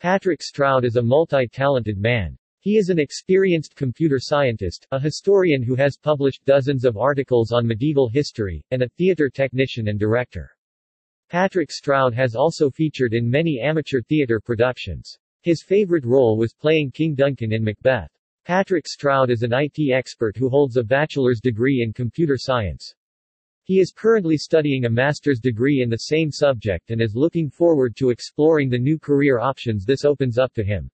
Patrick Stroud is a multi-talented man. He is an experienced computer scientist, a historian who has published dozens of articles on medieval history, and a theater technician and director. Patrick Stroud has also featured in many amateur theater productions. His favorite role was playing King Duncan in Macbeth. Patrick Stroud is an IT expert who holds a bachelor's degree in computer science. He is currently studying a master's degree in the same subject and is looking forward to exploring the new career options this opens up to him.